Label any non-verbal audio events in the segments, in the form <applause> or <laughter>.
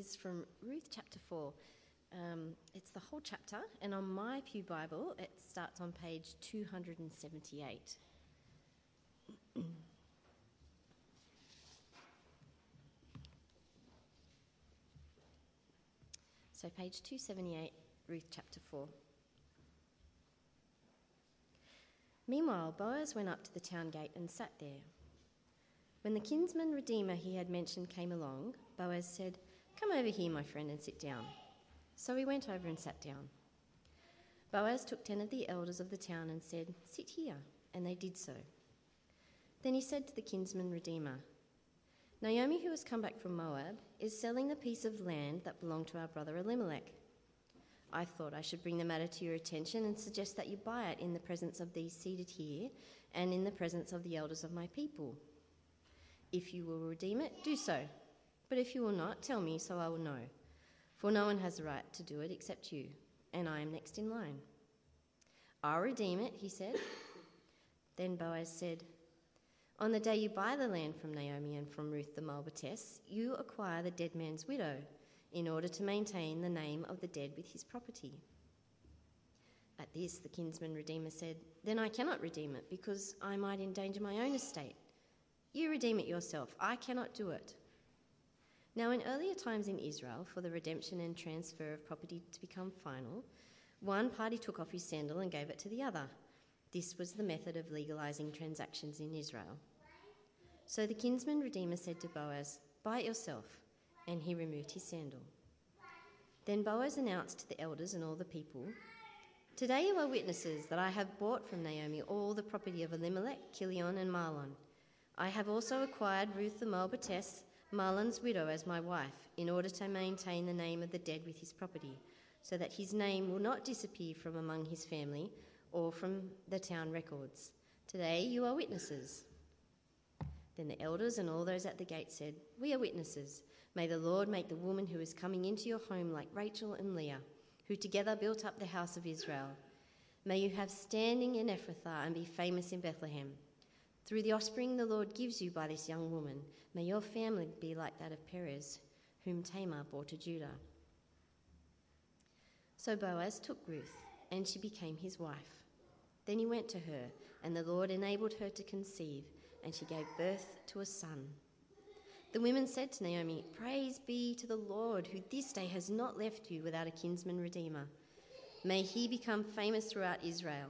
is from Ruth chapter 4. Um, it's the whole chapter, and on my Pew Bible, it starts on page 278. <clears throat> so, page 278, Ruth chapter 4. Meanwhile, Boaz went up to the town gate and sat there. When the kinsman redeemer he had mentioned came along, Boaz said, Come over here, my friend, and sit down. So he went over and sat down. Boaz took ten of the elders of the town and said, Sit here. And they did so. Then he said to the kinsman redeemer, Naomi, who has come back from Moab, is selling the piece of land that belonged to our brother Elimelech. I thought I should bring the matter to your attention and suggest that you buy it in the presence of these seated here and in the presence of the elders of my people. If you will redeem it, do so. But if you will not, tell me so I will know. For no one has the right to do it except you, and I am next in line. I'll redeem it, he said. <coughs> then Boaz said, On the day you buy the land from Naomi and from Ruth the Moabitess, you acquire the dead man's widow in order to maintain the name of the dead with his property. At this, the kinsman redeemer said, Then I cannot redeem it, because I might endanger my own estate. You redeem it yourself. I cannot do it. Now, in earlier times in Israel, for the redemption and transfer of property to become final, one party took off his sandal and gave it to the other. This was the method of legalizing transactions in Israel. So the kinsman redeemer said to Boaz, Buy it yourself. And he removed his sandal. Then Boaz announced to the elders and all the people, Today you are witnesses that I have bought from Naomi all the property of Elimelech, Kilion, and Mahlon I have also acquired Ruth the Moabitess, Mahlon's widow, as my wife, in order to maintain the name of the dead with his property, so that his name will not disappear from among his family or from the town records. Today you are witnesses. Then the elders and all those at the gate said, We are witnesses. May the Lord make the woman who is coming into your home like Rachel and Leah, who together built up the house of Israel. May you have standing in Ephrathah and be famous in Bethlehem. Through the offspring the Lord gives you by this young woman, may your family be like that of Perez, whom Tamar bore to Judah. So Boaz took Ruth, and she became his wife. Then he went to her, and the Lord enabled her to conceive, and she gave birth to a son. The women said to Naomi, Praise be to the Lord, who this day has not left you without a kinsman redeemer. May he become famous throughout Israel.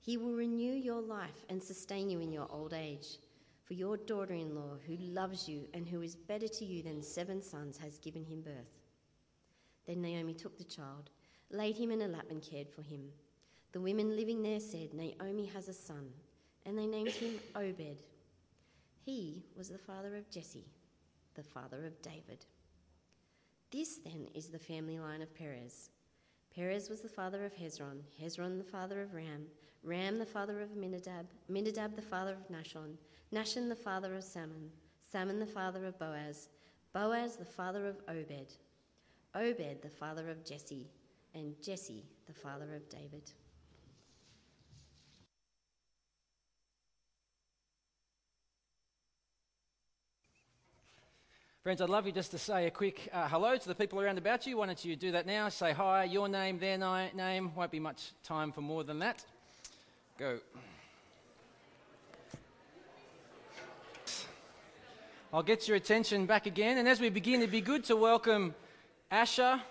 He will renew your life and sustain you in your old age. For your daughter in law, who loves you and who is better to you than seven sons, has given him birth. Then Naomi took the child, laid him in a lap, and cared for him. The women living there said, Naomi has a son, and they named him <coughs> Obed. He was the father of Jesse, the father of David. This then is the family line of Perez. Perez was the father of Hezron, Hezron the father of Ram, Ram the father of Minadab, Minadab the father of Nahshon, Nahshon the father of Salmon, Salmon the father of Boaz, Boaz the father of Obed, Obed the father of Jesse, and Jesse the father of David. Friends, I'd love you just to say a quick uh, hello to the people around about you. Why don't you do that now? Say hi, your name, their name. Won't be much time for more than that. Go. I'll get your attention back again. And as we begin, it'd be good to welcome Asher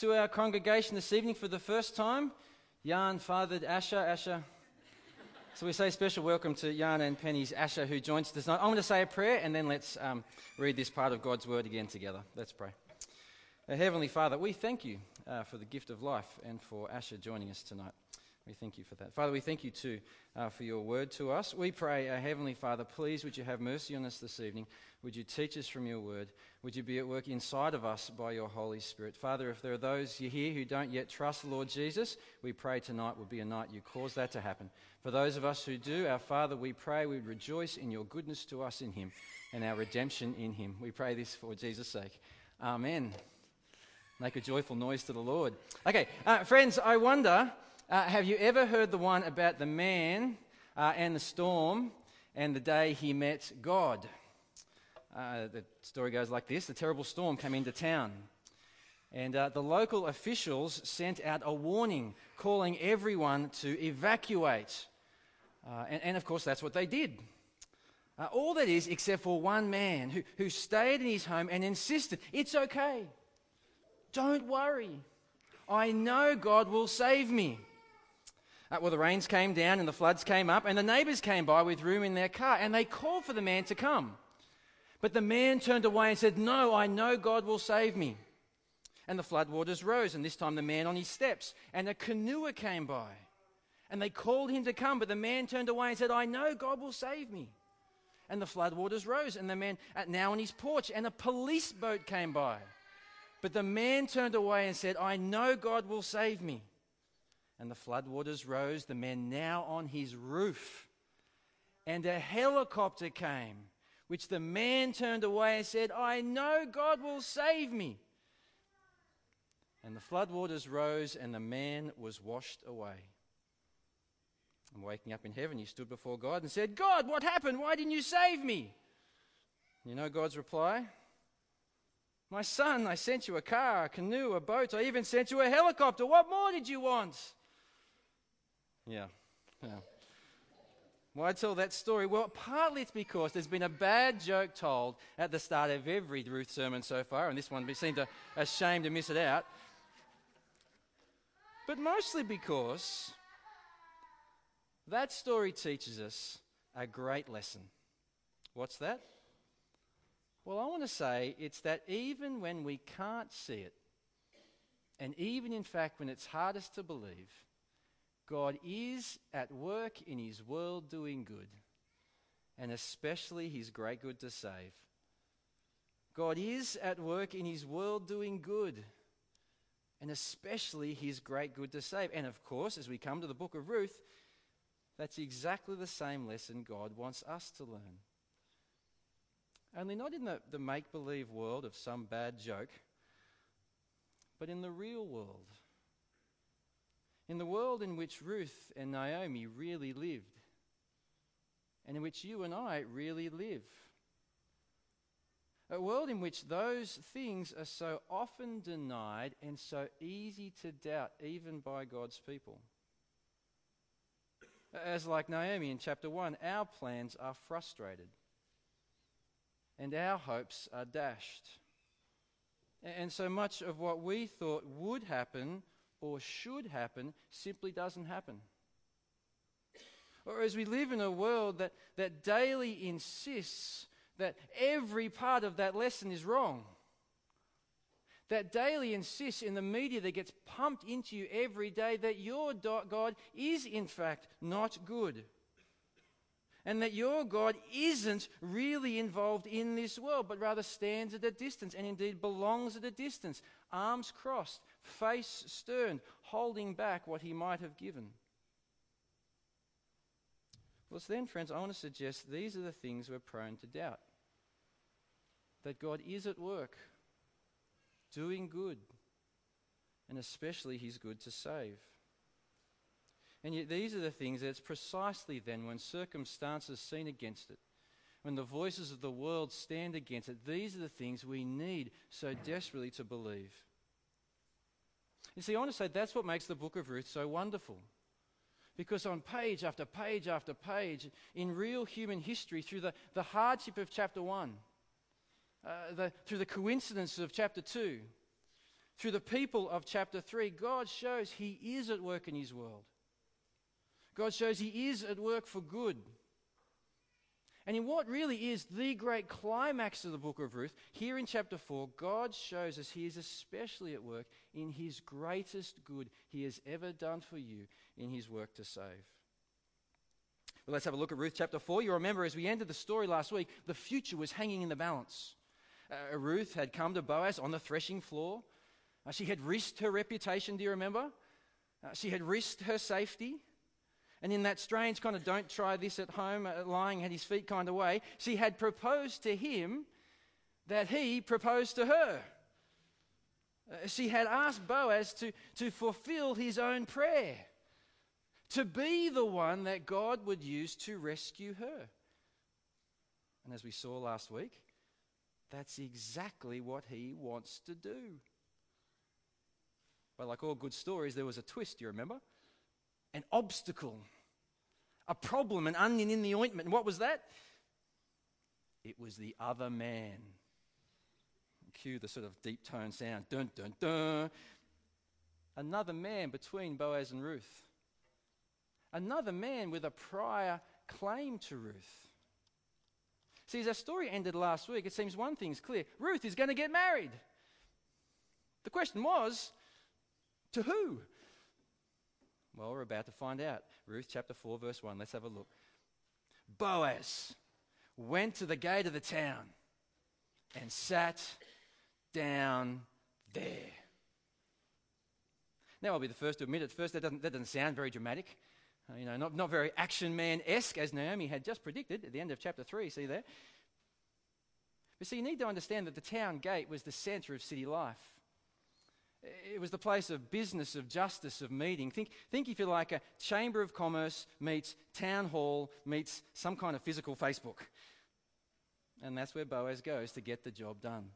to our congregation this evening for the first time. Jan fathered Asher. Asher. So we say special welcome to Jan and Penny's Asher who joins us tonight. I'm going to say a prayer and then let's um, read this part of God's word again together. Let's pray. Heavenly Father, we thank you uh, for the gift of life and for Asher joining us tonight. We thank you for that. Father, we thank you too uh, for your word to us. We pray, uh, Heavenly Father, please would you have mercy on us this evening? Would you teach us from your word? Would you be at work inside of us by your Holy Spirit? Father, if there are those here who don't yet trust the Lord Jesus, we pray tonight will be a night you cause that to happen. For those of us who do, our Father, we pray we rejoice in your goodness to us in him and our redemption in him. We pray this for Jesus' sake. Amen. Make a joyful noise to the Lord. Okay, uh, friends, I wonder uh, have you ever heard the one about the man uh, and the storm and the day he met God? Uh, the story goes like this A terrible storm came into town. And uh, the local officials sent out a warning calling everyone to evacuate. Uh, and, and, of course, that's what they did. Uh, all that is, except for one man who, who stayed in his home and insisted, It's okay. Don't worry. I know God will save me. Uh, well, the rains came down and the floods came up, and the neighbours came by with room in their car, and they called for the man to come. But the man turned away and said, No, I know God will save me. And the floodwaters rose, and this time the man on his steps, and a canoe came by. And they called him to come, but the man turned away and said, I know God will save me. And the floodwaters rose, and the man at now on his porch, and a police boat came by. But the man turned away and said, I know God will save me. And the floodwaters rose, the man now on his roof. And a helicopter came, which the man turned away and said, I know God will save me. And the floodwaters rose, and the man was washed away. And waking up in heaven, he stood before God and said, God, what happened? Why didn't you save me? You know God's reply? My son, I sent you a car, a canoe, a boat. I even sent you a helicopter. What more did you want? Yeah, yeah. Why tell that story? Well, partly it's because there's been a bad joke told at the start of every Ruth sermon so far, and this one seemed to, ashamed to miss it out. But mostly because that story teaches us a great lesson. What's that? Well, I want to say it's that even when we can't see it, and even in fact when it's hardest to believe, God is at work in His world doing good, and especially His great good to save. God is at work in His world doing good, and especially His great good to save. And of course, as we come to the book of Ruth, that's exactly the same lesson God wants us to learn. Only not in the, the make believe world of some bad joke, but in the real world. In the world in which Ruth and Naomi really lived, and in which you and I really live. A world in which those things are so often denied and so easy to doubt, even by God's people. As, like Naomi in chapter 1, our plans are frustrated and our hopes are dashed. And so much of what we thought would happen or should happen simply doesn't happen. Or as we live in a world that, that daily insists that every part of that lesson is wrong, that daily insists in the media that gets pumped into you every day that your God is in fact not good and that your God isn't really involved in this world, but rather stands at a distance and indeed belongs at a distance, arms crossed, face stern, holding back what he might have given. Well, then, friends, I want to suggest these are the things we're prone to doubt that God is at work, doing good, and especially He's good to save. And yet, these are the things that it's precisely then when circumstances seem against it, when the voices of the world stand against it, these are the things we need so desperately to believe. You see, I want to say that's what makes the book of Ruth so wonderful. Because on page after page after page, in real human history, through the, the hardship of chapter 1, uh, the, through the coincidence of chapter 2, through the people of chapter 3, God shows He is at work in His world. God shows He is at work for good. And in what really is the great climax of the book of Ruth, here in chapter 4, God shows us He is especially at work in His greatest good He has ever done for you in His work to save. Well, let's have a look at Ruth chapter 4. You remember as we ended the story last week, the future was hanging in the balance. Uh, Ruth had come to Boaz on the threshing floor. Uh, she had risked her reputation, do you remember? Uh, she had risked her safety. And in that strange kind of don't try this at home, uh, lying at his feet kind of way, she had proposed to him that he proposed to her. Uh, she had asked Boaz to, to fulfill his own prayer, to be the one that God would use to rescue her. And as we saw last week, that's exactly what he wants to do. But like all good stories, there was a twist, you remember? An obstacle, a problem, an onion in the ointment. And what was that? It was the other man. Cue the sort of deep tone sound. Dun, dun, dun. Another man between Boaz and Ruth. Another man with a prior claim to Ruth. See, as our story ended last week, it seems one thing's clear Ruth is going to get married. The question was, to who? Well, we're about to find out. Ruth chapter 4, verse 1. Let's have a look. Boaz went to the gate of the town and sat down there. Now, I'll be the first to admit at first that doesn't, that doesn't sound very dramatic. Uh, you know, not, not very action man esque, as Naomi had just predicted at the end of chapter 3. See there? But see, you need to understand that the town gate was the center of city life. It was the place of business, of justice, of meeting. Think, think if you like, a chamber of commerce meets town hall meets some kind of physical Facebook. And that's where Boaz goes to get the job done.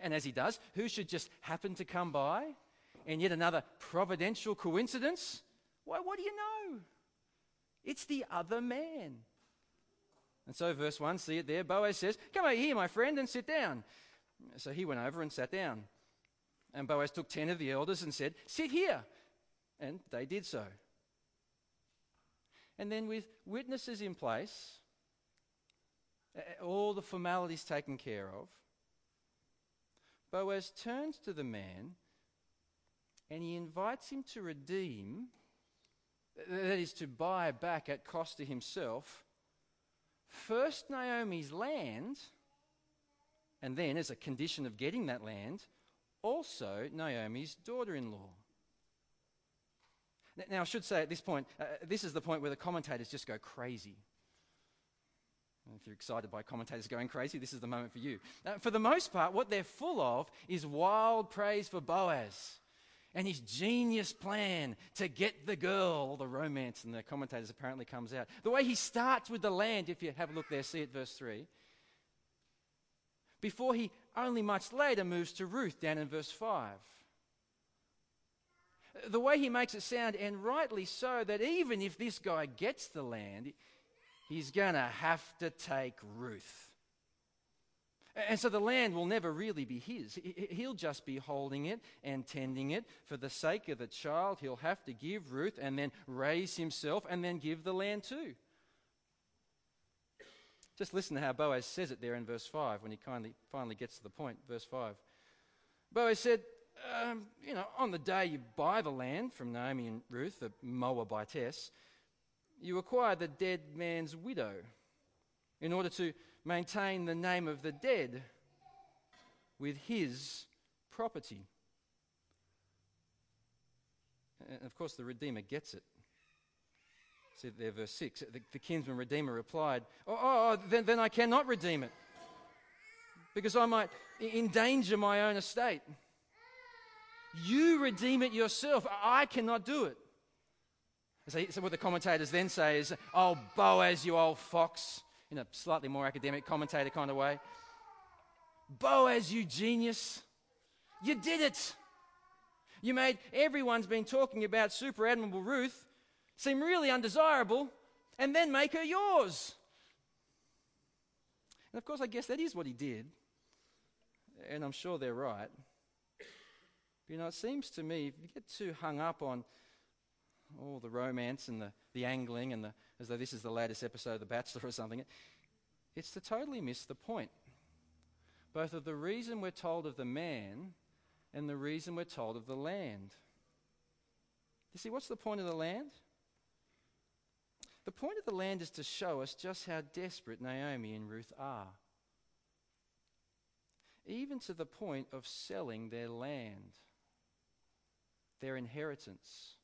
And as he does, who should just happen to come by? And yet another providential coincidence? Why, what do you know? It's the other man. And so, verse 1, see it there. Boaz says, Come over here, my friend, and sit down. So he went over and sat down. And Boaz took ten of the elders and said, Sit here. And they did so. And then, with witnesses in place, all the formalities taken care of, Boaz turns to the man and he invites him to redeem, that is, to buy back at cost to himself, first Naomi's land, and then, as a condition of getting that land, also Naomi's daughter in law. Now, I should say at this point, uh, this is the point where the commentators just go crazy. And if you're excited by commentators going crazy, this is the moment for you. Uh, for the most part, what they're full of is wild praise for Boaz and his genius plan to get the girl, or the romance in the commentators apparently comes out. The way he starts with the land, if you have a look there, see it, verse 3. Before he only much later moves to Ruth down in verse 5. The way he makes it sound, and rightly so, that even if this guy gets the land, he's going to have to take Ruth. And so the land will never really be his. He'll just be holding it and tending it. For the sake of the child, he'll have to give Ruth and then raise himself and then give the land too. Just listen to how Boaz says it there in verse 5 when he kindly, finally gets to the point. Verse 5. Boaz said, um, You know, on the day you buy the land from Naomi and Ruth, the Moabitess, you acquire the dead man's widow in order to maintain the name of the dead with his property. And of course, the Redeemer gets it. See there, verse 6. The, the kinsman redeemer replied, Oh, oh, oh then, then I cannot redeem it, because I might endanger my own estate. You redeem it yourself. I cannot do it. So, so what the commentators then say is, Oh, Boaz, you old fox, in a slightly more academic commentator kind of way. Boaz, you genius, you did it. You made everyone's been talking about super admirable Ruth seem really undesirable, and then make her yours. And of course, I guess that is what he did. And I'm sure they're right. But, you know, it seems to me if you get too hung up on all the romance and the, the angling, and the, as though this is the latest episode of The Bachelor or something, it, it's to totally miss the point. Both of the reason we're told of the man and the reason we're told of the land. You see, what's the point of the land? The point of the land is to show us just how desperate Naomi and Ruth are. Even to the point of selling their land, their inheritance,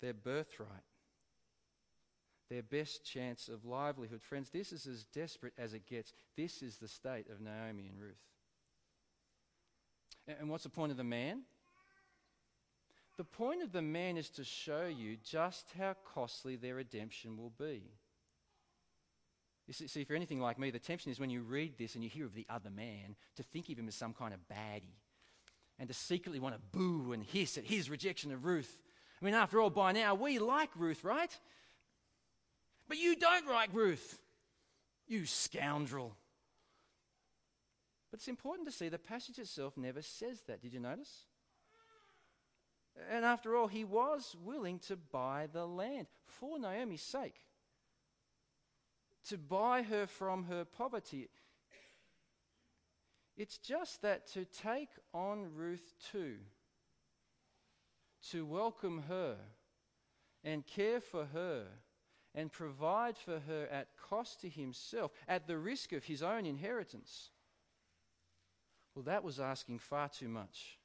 their birthright, their best chance of livelihood. Friends, this is as desperate as it gets. This is the state of Naomi and Ruth. And what's the point of the man? The point of the man is to show you just how costly their redemption will be. You see, see, if you're anything like me, the temptation is when you read this and you hear of the other man to think of him as some kind of baddie and to secretly want to boo and hiss at his rejection of Ruth. I mean, after all, by now we like Ruth, right? But you don't like Ruth, you scoundrel. But it's important to see the passage itself never says that. Did you notice? And after all, he was willing to buy the land for Naomi's sake to buy her from her poverty. It's just that to take on Ruth too, to welcome her and care for her and provide for her at cost to himself, at the risk of his own inheritance, well, that was asking far too much.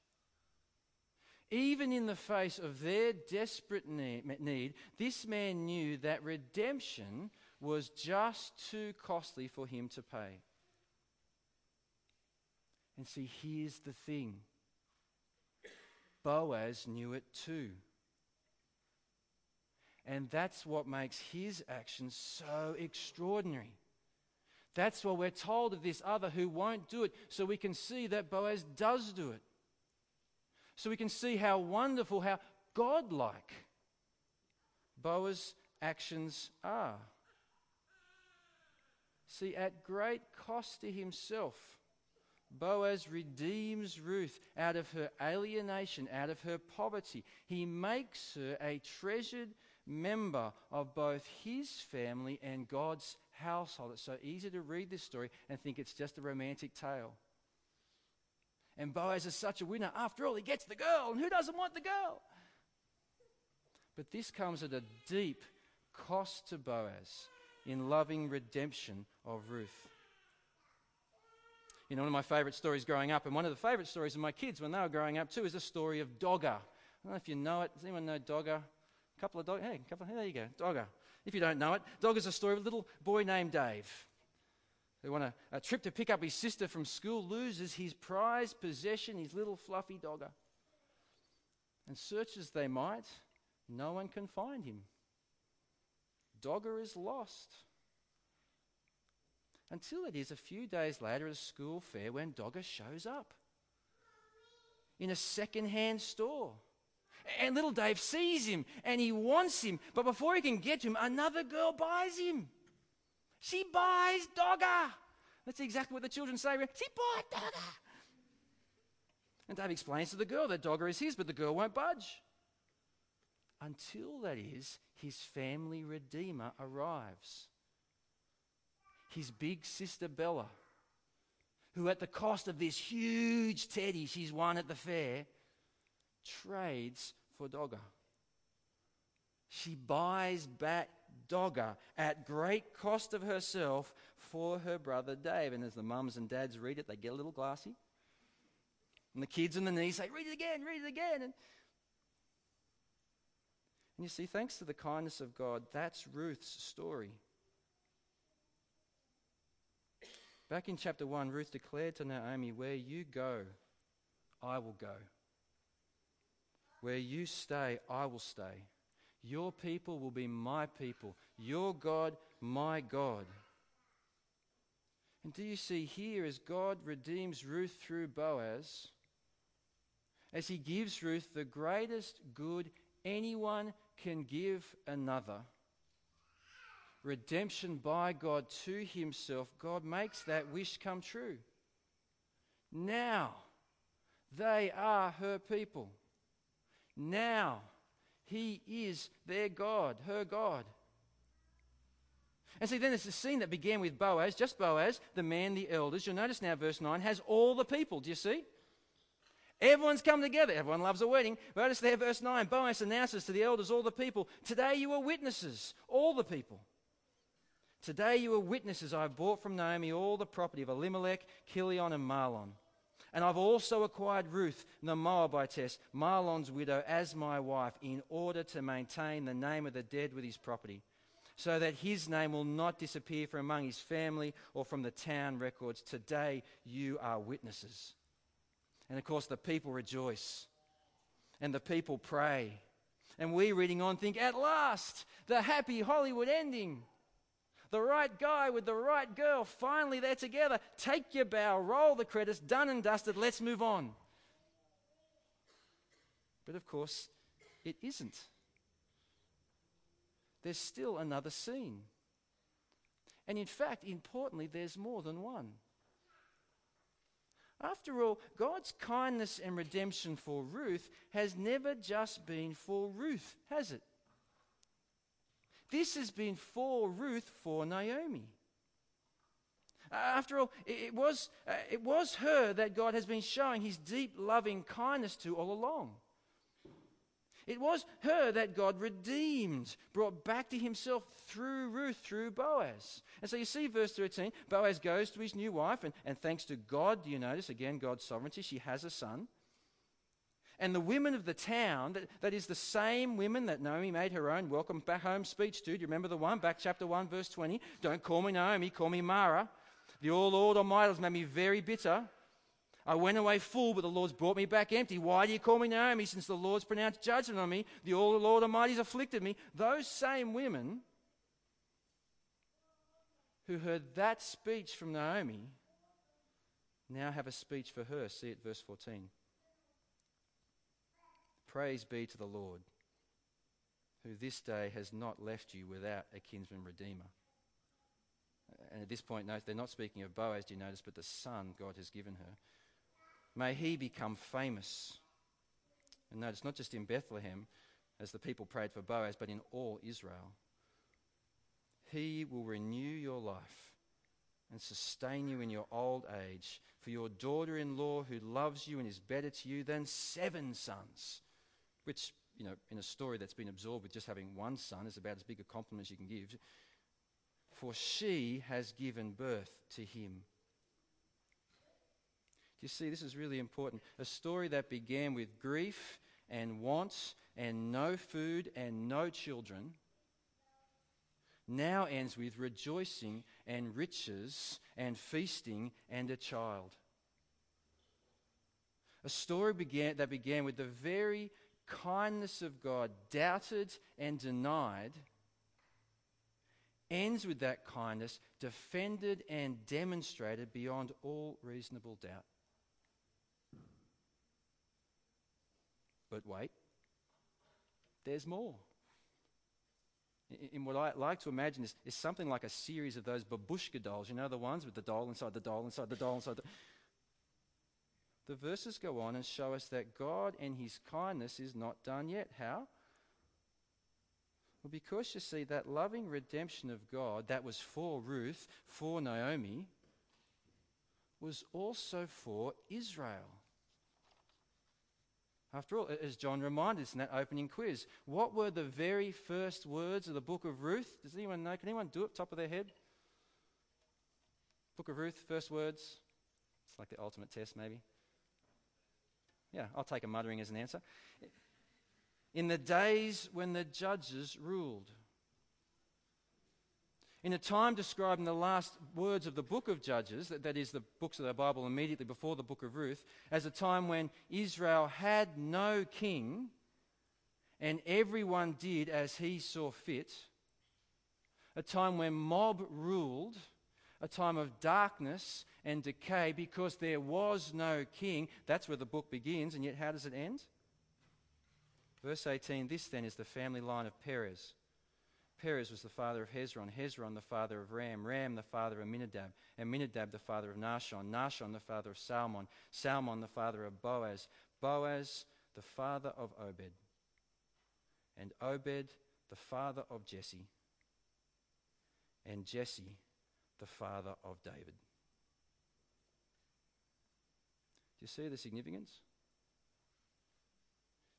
Even in the face of their desperate need, this man knew that redemption was just too costly for him to pay. And see, here's the thing Boaz knew it too. And that's what makes his actions so extraordinary. That's why we're told of this other who won't do it, so we can see that Boaz does do it. So we can see how wonderful, how godlike Boaz's actions are. See, at great cost to himself, Boaz redeems Ruth out of her alienation, out of her poverty. He makes her a treasured member of both his family and God's household. It's so easy to read this story and think it's just a romantic tale. And Boaz is such a winner. After all, he gets the girl, and who doesn't want the girl? But this comes at a deep cost to Boaz in loving redemption of Ruth. You know, one of my favourite stories growing up, and one of the favourite stories of my kids when they were growing up too, is the story of Dogger. I don't know if you know it. Does anyone know Dogger? A couple of dog. Hey, a couple. Of, hey, there you go, Dogger. If you don't know it, Dogger's a story of a little boy named Dave who, on a, a trip to pick up his sister from school, loses his prized possession, his little fluffy Dogger. And search as they might, no one can find him. Dogger is lost. Until it is a few days later at a school fair when Dogger shows up in a second-hand store. And little Dave sees him and he wants him, but before he can get to him, another girl buys him. She buys Dogger. That's exactly what the children say. She bought Dogger. And Dave explains to the girl that Dogger is his, but the girl won't budge. Until, that is, his family redeemer arrives. His big sister Bella, who at the cost of this huge teddy she's won at the fair, trades for Dogger. She buys back Dogger at great cost of herself for her brother Dave. And as the mums and dads read it, they get a little glassy. And the kids on the knees say, Read it again, read it again. And and you see, thanks to the kindness of God, that's Ruth's story. Back in chapter 1, Ruth declared to Naomi, Where you go, I will go. Where you stay, I will stay. Your people will be my people. Your God, my God. And do you see here, as God redeems Ruth through Boaz, as he gives Ruth the greatest good anyone can give another. Redemption by God to himself, God makes that wish come true. Now, they are her people. Now, he is their God, her God. And see, then there's a scene that began with Boaz, just Boaz, the man, the elders. You'll notice now, verse 9 has all the people. Do you see? Everyone's come together. Everyone loves a wedding. Notice there, verse 9 Boaz announces to the elders, all the people, Today you are witnesses, all the people. Today you are witnesses. I have bought from Naomi all the property of Elimelech, Kilion, and Mahlon. And I've also acquired Ruth, the Moabitess, Mahlon's widow, as my wife, in order to maintain the name of the dead with his property, so that his name will not disappear from among his family or from the town records. Today you are witnesses. And of course, the people rejoice and the people pray. And we, reading on, think, at last, the happy Hollywood ending. The right guy with the right girl, finally they're together. Take your bow, roll the credits, done and dusted, let's move on. But of course, it isn't. There's still another scene. And in fact, importantly, there's more than one. After all, God's kindness and redemption for Ruth has never just been for Ruth, has it? This has been for Ruth for Naomi. After all, it was, uh, it was her that God has been showing his deep loving kindness to all along. It was her that God redeemed, brought back to himself through Ruth, through Boaz. And so you see, verse 13 Boaz goes to his new wife, and, and thanks to God, do you notice again God's sovereignty? She has a son. And the women of the town, that, that is the same women that Naomi made her own welcome back home speech to. Do you remember the one? Back chapter 1, verse 20. Don't call me Naomi, call me Mara. The All Lord Almighty has made me very bitter. I went away full, but the Lord's brought me back empty. Why do you call me Naomi, since the Lord's pronounced judgment on me? The all Lord Almighty has afflicted me. Those same women who heard that speech from Naomi now have a speech for her. See it, verse 14. Praise be to the Lord, who this day has not left you without a kinsman redeemer. And at this point, note, they're not speaking of Boaz, do you notice, but the son God has given her. May he become famous. And notice, not just in Bethlehem, as the people prayed for Boaz, but in all Israel. He will renew your life and sustain you in your old age. For your daughter in law, who loves you and is better to you than seven sons, which, you know, in a story that's been absorbed with just having one son, is about as big a compliment as you can give. For she has given birth to him you see, this is really important. A story that began with grief and wants and no food and no children now ends with rejoicing and riches and feasting and a child. A story began, that began with the very kindness of God, doubted and denied, ends with that kindness, defended and demonstrated beyond all reasonable doubt. But wait, there's more. In what I like to imagine is, is something like a series of those babushka dolls, you know, the ones with the doll inside the doll inside the doll inside the. The verses go on and show us that God and His kindness is not done yet. How? Well, because you see, that loving redemption of God that was for Ruth, for Naomi, was also for Israel. After all, as John reminded us in that opening quiz, what were the very first words of the book of Ruth? Does anyone know? Can anyone do it top of their head? Book of Ruth, first words. It's like the ultimate test, maybe. Yeah, I'll take a muttering as an answer. In the days when the judges ruled. In a time described in the last words of the book of Judges, that, that is, the books of the Bible immediately before the book of Ruth, as a time when Israel had no king and everyone did as he saw fit, a time when mob ruled, a time of darkness and decay because there was no king. That's where the book begins, and yet how does it end? Verse 18 This then is the family line of Perez. Perez was the father of Hezron, Hezron the father of Ram, Ram the father of Amminadab, Amminadab the father of Nahshon, Nahshon the father of Salmon, Salmon the father of Boaz, Boaz the father of Obed, and Obed the father of Jesse, and Jesse the father of David. Do you see the significance?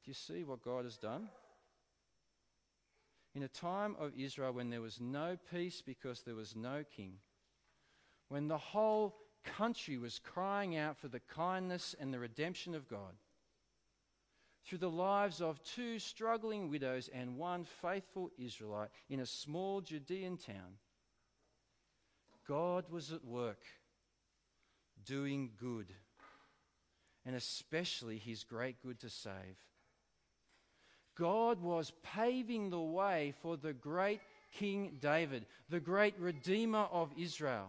Do you see what God has done? in a time of Israel when there was no peace because there was no king, when the whole country was crying out for the kindness and the redemption of God, through the lives of two struggling widows and one faithful Israelite in a small Judean town, God was at work doing good, and especially his great good to save. God was paving the way for the great King David, the great Redeemer of Israel.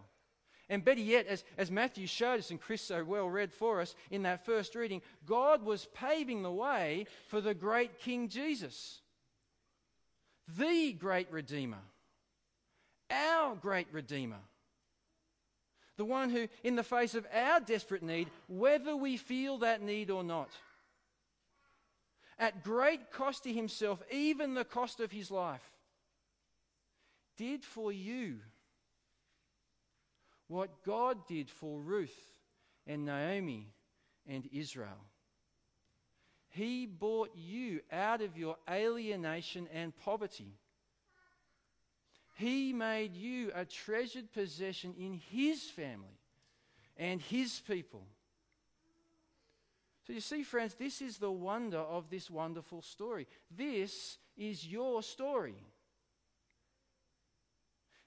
And better yet, as, as Matthew showed us and Chris so well read for us in that first reading, God was paving the way for the great King Jesus, the great Redeemer, our great Redeemer. The one who, in the face of our desperate need, whether we feel that need or not, at great cost to himself, even the cost of his life, did for you what God did for Ruth and Naomi and Israel. He bought you out of your alienation and poverty. He made you a treasured possession in His family and His people. So you see, friends, this is the wonder of this wonderful story. This is your story.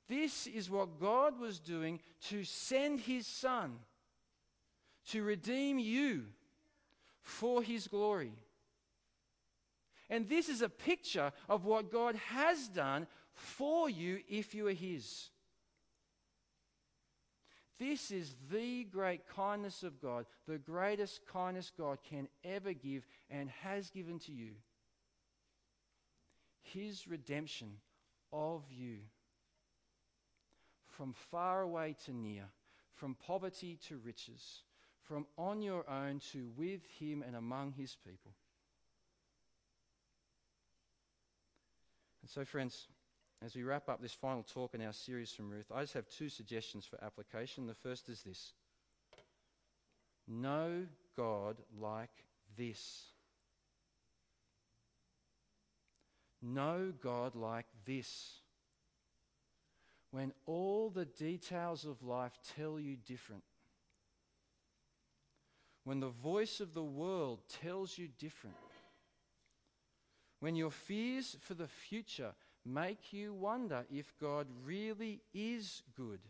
This is what God was doing to send his son to redeem you for his glory. And this is a picture of what God has done for you if you are his. This is the great kindness of God, the greatest kindness God can ever give and has given to you. His redemption of you from far away to near, from poverty to riches, from on your own to with him and among his people. And so, friends, as we wrap up this final talk in our series from Ruth, I just have two suggestions for application. The first is this Know God like this. Know God like this when all the details of life tell you different. When the voice of the world tells you different. When your fears for the future make you wonder if God really is good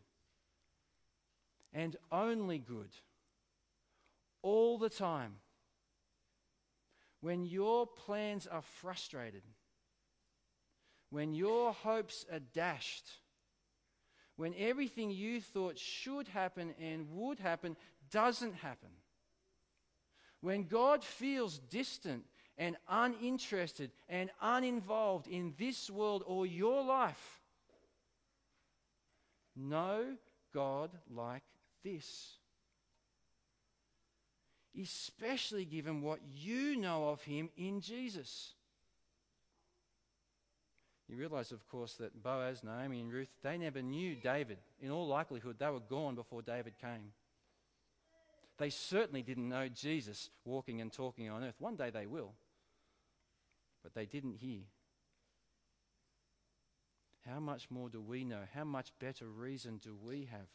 and only good all the time. When your plans are frustrated. When your hopes are dashed when everything you thought should happen and would happen doesn't happen. When God feels distant and uninterested and uninvolved in this world or your life, know God like this. Especially given what you know of Him in Jesus. You realize, of course, that Boaz, Naomi, and Ruth, they never knew David. In all likelihood, they were gone before David came. They certainly didn't know Jesus walking and talking on earth. One day they will. But they didn't hear. How much more do we know? How much better reason do we have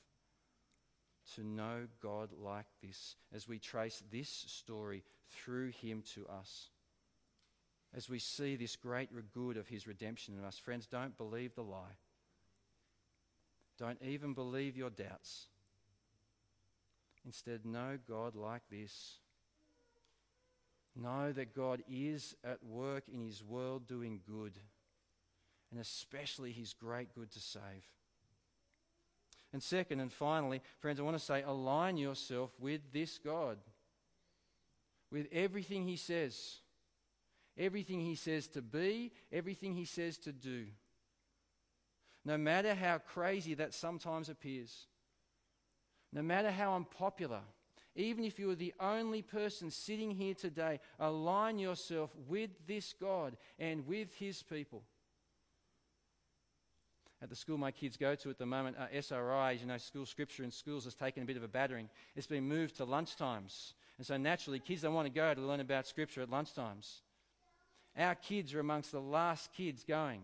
to know God like this as we trace this story through Him to us? as we see this great good of his redemption in us. Friends, don't believe the lie. Don't even believe your doubts. Instead, know God like this. Know that God is at work in his world doing good, and especially his great good to save. And second and finally, friends, I want to say align yourself with this God, with everything he says everything he says to be, everything he says to do. No matter how crazy that sometimes appears, no matter how unpopular, even if you are the only person sitting here today, align yourself with this God and with his people. At the school my kids go to at the moment, uh, SRI, you know, school scripture in schools has taken a bit of a battering. It's been moved to lunchtimes. And so naturally, kids don't want to go to learn about scripture at lunchtimes. Our kids are amongst the last kids going.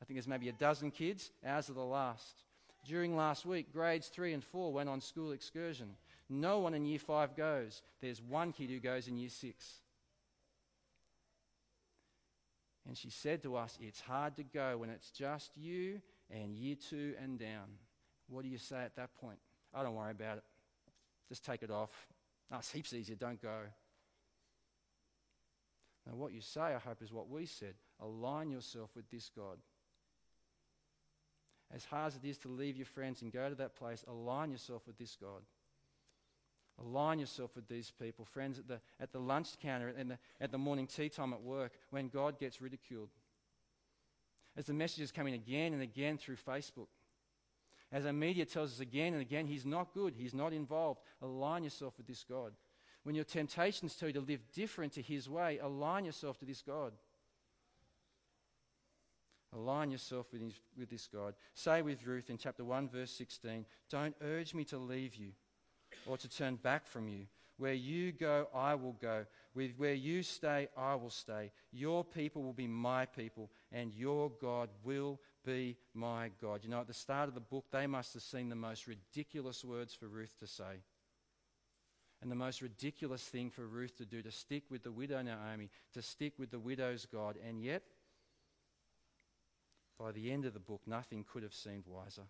I think there's maybe a dozen kids. Ours are the last. During last week, grades three and four went on school excursion. No one in year five goes. There's one kid who goes in year six. And she said to us, It's hard to go when it's just you and year two and down. What do you say at that point? I don't worry about it. Just take it off. Oh, it's heaps easier. Don't go. Now, what you say, I hope, is what we said. Align yourself with this God. as hard as it is to leave your friends and go to that place, align yourself with this God. Align yourself with these people, friends at the, at the lunch counter, and the, at the morning tea time at work, when God gets ridiculed. As the messages coming again and again through Facebook. As our media tells us again and again, He's not good, He's not involved. Align yourself with this God. When your temptations tell you to live different to His way, align yourself to this God. Align yourself with, his, with this God. Say with Ruth in chapter 1, verse 16 Don't urge me to leave you or to turn back from you. Where you go, I will go. With where you stay, I will stay. Your people will be my people, and your God will be my God. You know, at the start of the book, they must have seen the most ridiculous words for Ruth to say. And the most ridiculous thing for Ruth to do to stick with the widow Naomi, to stick with the widow's God. And yet, by the end of the book, nothing could have seemed wiser.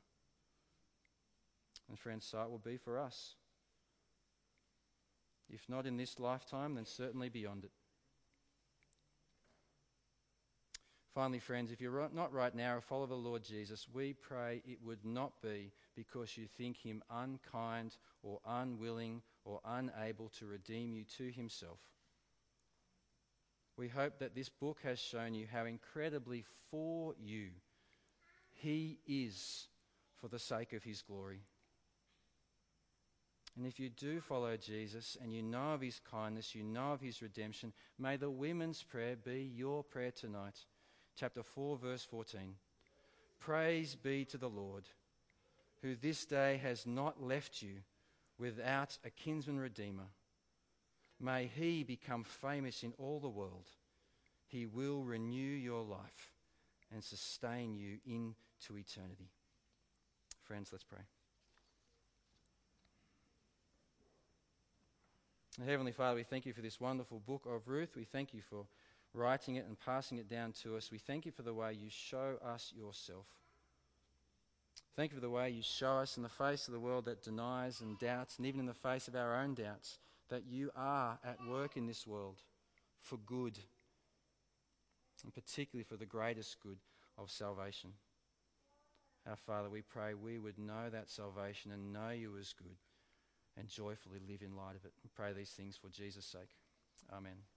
And friends, so it will be for us. If not in this lifetime, then certainly beyond it. Finally, friends, if you're not right now a follower of the Lord Jesus, we pray it would not be because you think him unkind or unwilling or unable to redeem you to himself. We hope that this book has shown you how incredibly for you he is for the sake of his glory. And if you do follow Jesus and you know of his kindness, you know of his redemption, may the women's prayer be your prayer tonight. Chapter 4, verse 14. Praise be to the Lord, who this day has not left you without a kinsman redeemer. May he become famous in all the world. He will renew your life and sustain you into eternity. Friends, let's pray. Heavenly Father, we thank you for this wonderful book of Ruth. We thank you for writing it and passing it down to us. We thank you for the way you show us yourself. Thank you for the way you show us in the face of the world that denies and doubts, and even in the face of our own doubts, that you are at work in this world for good, and particularly for the greatest good of salvation. Our Father, we pray we would know that salvation and know you as good and joyfully live in light of it. We pray these things for Jesus' sake. Amen.